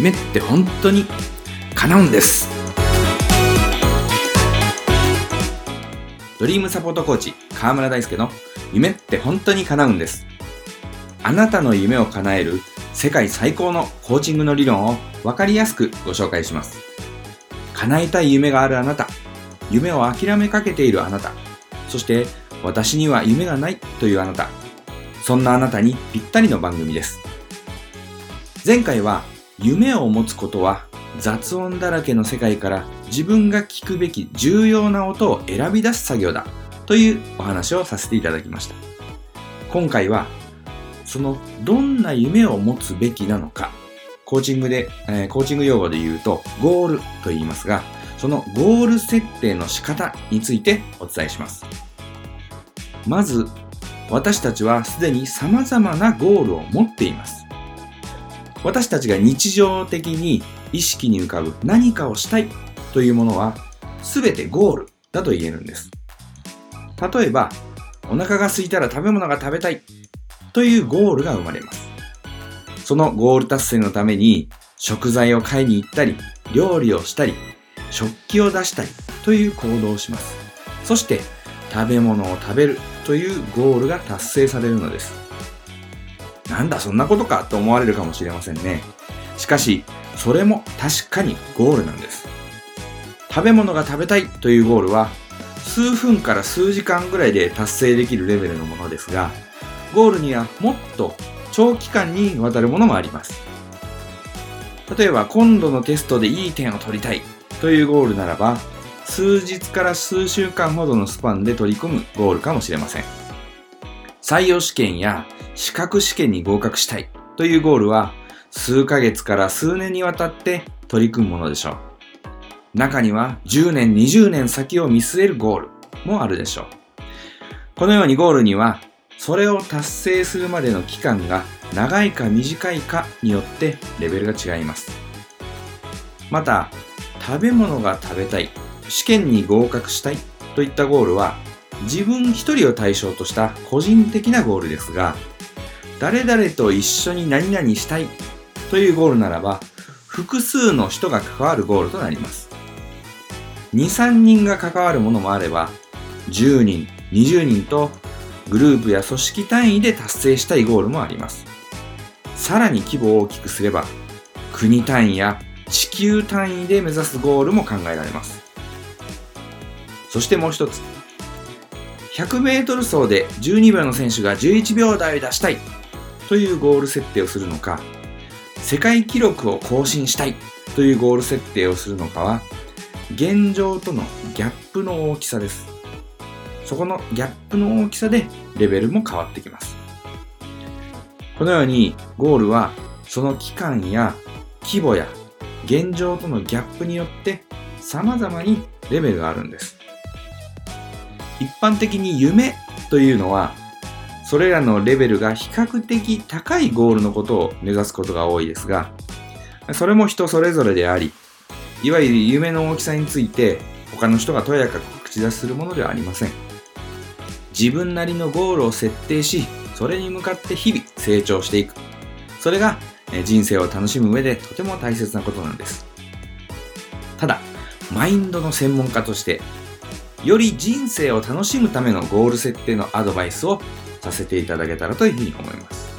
夢って本当に叶うんです。ドリームサポートコーチ川村大輔の夢って本当に叶うんです。あなたの夢を叶える世界最高のコーチングの理論を分かりやすくご紹介します。叶えたい夢があるあなた夢を諦めかけているあなたそして私には夢がないというあなたそんなあなたにぴったりの番組です。前回は夢を持つことは雑音だらけの世界から自分が聞くべき重要な音を選び出す作業だというお話をさせていただきました。今回はそのどんな夢を持つべきなのかコーチングで、えー、コーチング用語で言うとゴールと言いますがそのゴール設定の仕方についてお伝えします。まず私たちはすでに様々なゴールを持っています。私たちが日常的に意識に浮かぶ何かをしたいというものは全てゴールだと言えるんです。例えば、お腹が空いたら食べ物が食べたいというゴールが生まれます。そのゴール達成のために食材を買いに行ったり、料理をしたり、食器を出したりという行動をします。そして食べ物を食べるというゴールが達成されるのです。なんだそんなことかと思われるかもしれませんね。しかし、それも確かにゴールなんです。食べ物が食べたいというゴールは、数分から数時間ぐらいで達成できるレベルのものですが、ゴールにはもっと長期間にわたるものもあります。例えば、今度のテストでいい点を取りたいというゴールならば、数日から数週間ほどのスパンで取り組むゴールかもしれません。採用試験や資格試験に合格したいというゴールは数ヶ月から数年にわたって取り組むものでしょう。中には10年、20年先を見据えるゴールもあるでしょう。このようにゴールにはそれを達成するまでの期間が長いか短いかによってレベルが違います。また、食べ物が食べたい、試験に合格したいといったゴールは自分一人を対象とした個人的なゴールですが、誰々と一緒に何々したいというゴールならば、複数の人が関わるゴールとなります。2、3人が関わるものもあれば、10人、20人とグループや組織単位で達成したいゴールもあります。さらに規模を大きくすれば、国単位や地球単位で目指すゴールも考えられます。そしてもう一つ、100メートル走で12秒の選手が11秒台を出したいというゴール設定をするのか、世界記録を更新したいというゴール設定をするのかは、現状とのギャップの大きさです。そこのギャップの大きさでレベルも変わってきます。このようにゴールはその期間や規模や現状とのギャップによって様々にレベルがあるんです。一般的に夢というのはそれらのレベルが比較的高いゴールのことを目指すことが多いですがそれも人それぞれでありいわゆる夢の大きさについて他の人がとやかく口出しするものではありません。自分なりのゴールを設定しそれに向かって日々成長していく。それが人生を楽しむ上でとても大切なことなんです。ただマインドの専門家としてより人生を楽しむためのゴール設定のアドバイスをさせていただけたらというふうに思います。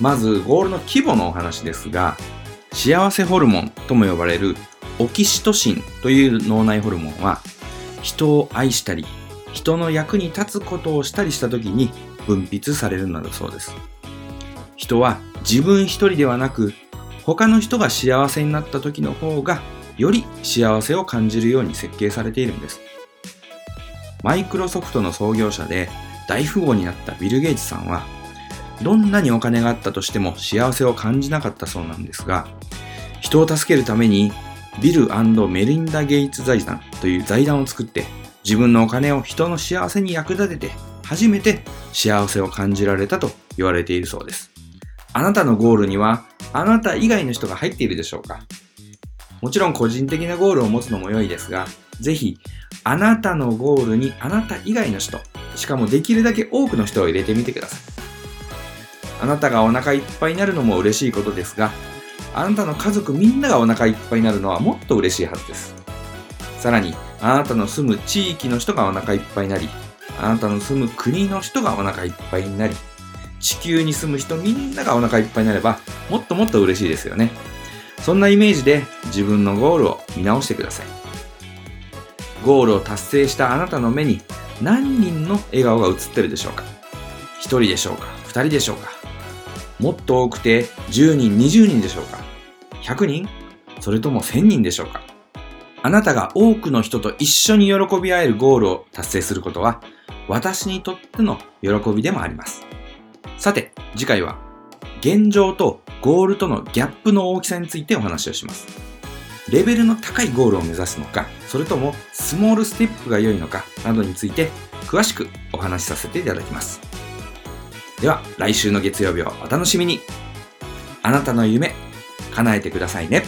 まず、ゴールの規模のお話ですが、幸せホルモンとも呼ばれるオキシトシンという脳内ホルモンは、人を愛したり、人の役に立つことをしたりした時に分泌されるのだそうです。人は自分一人ではなく、他の人が幸せになった時の方がより幸せを感じるように設計されているんです。マイクロソフトの創業者で大富豪になったビル・ゲイツさんは、どんなにお金があったとしても幸せを感じなかったそうなんですが、人を助けるためにビルメリンダ・ゲイツ財団という財団を作って自分のお金を人の幸せに役立てて初めて幸せを感じられたと言われているそうです。あなたのゴールにはあなた以外の人が入っているでしょうか？もちろん個人的なゴールを持つのも良いですが、ぜひ、あなたのゴールにあなた以外の人、しかもできるだけ多くの人を入れてみてください。あなたがお腹いっぱいになるのも嬉しいことですが、あなたの家族みんながお腹いっぱいになるのはもっと嬉しいはずです。さらに、あなたの住む地域の人がお腹いっぱいになり、あなたの住む国の人がお腹いっぱいになり、地球に住む人みんながお腹いっぱいになれば、もっともっと嬉しいですよね。そんなイメージで自分のゴールを見直してください。ゴールを達成したあなたの目に何人の笑顔が映ってるでしょうか ?1 人でしょうか ?2 人でしょうか？もっと多くて10人、20人でしょうか ?100 人？それとも1000人でしょうか？あなたが多くの人と一緒に喜び合えるゴールを達成することは私にとっての喜びでもあります。さて、次回は現状とゴールとのギャップの大きさについてお話をします。レベルの高いゴールを目指すのか、それともスモールステップが良いのかなどについて詳しくお話しさせていただきます。では、来週の月曜日をお楽しみに。あなたの夢、叶えてくださいね。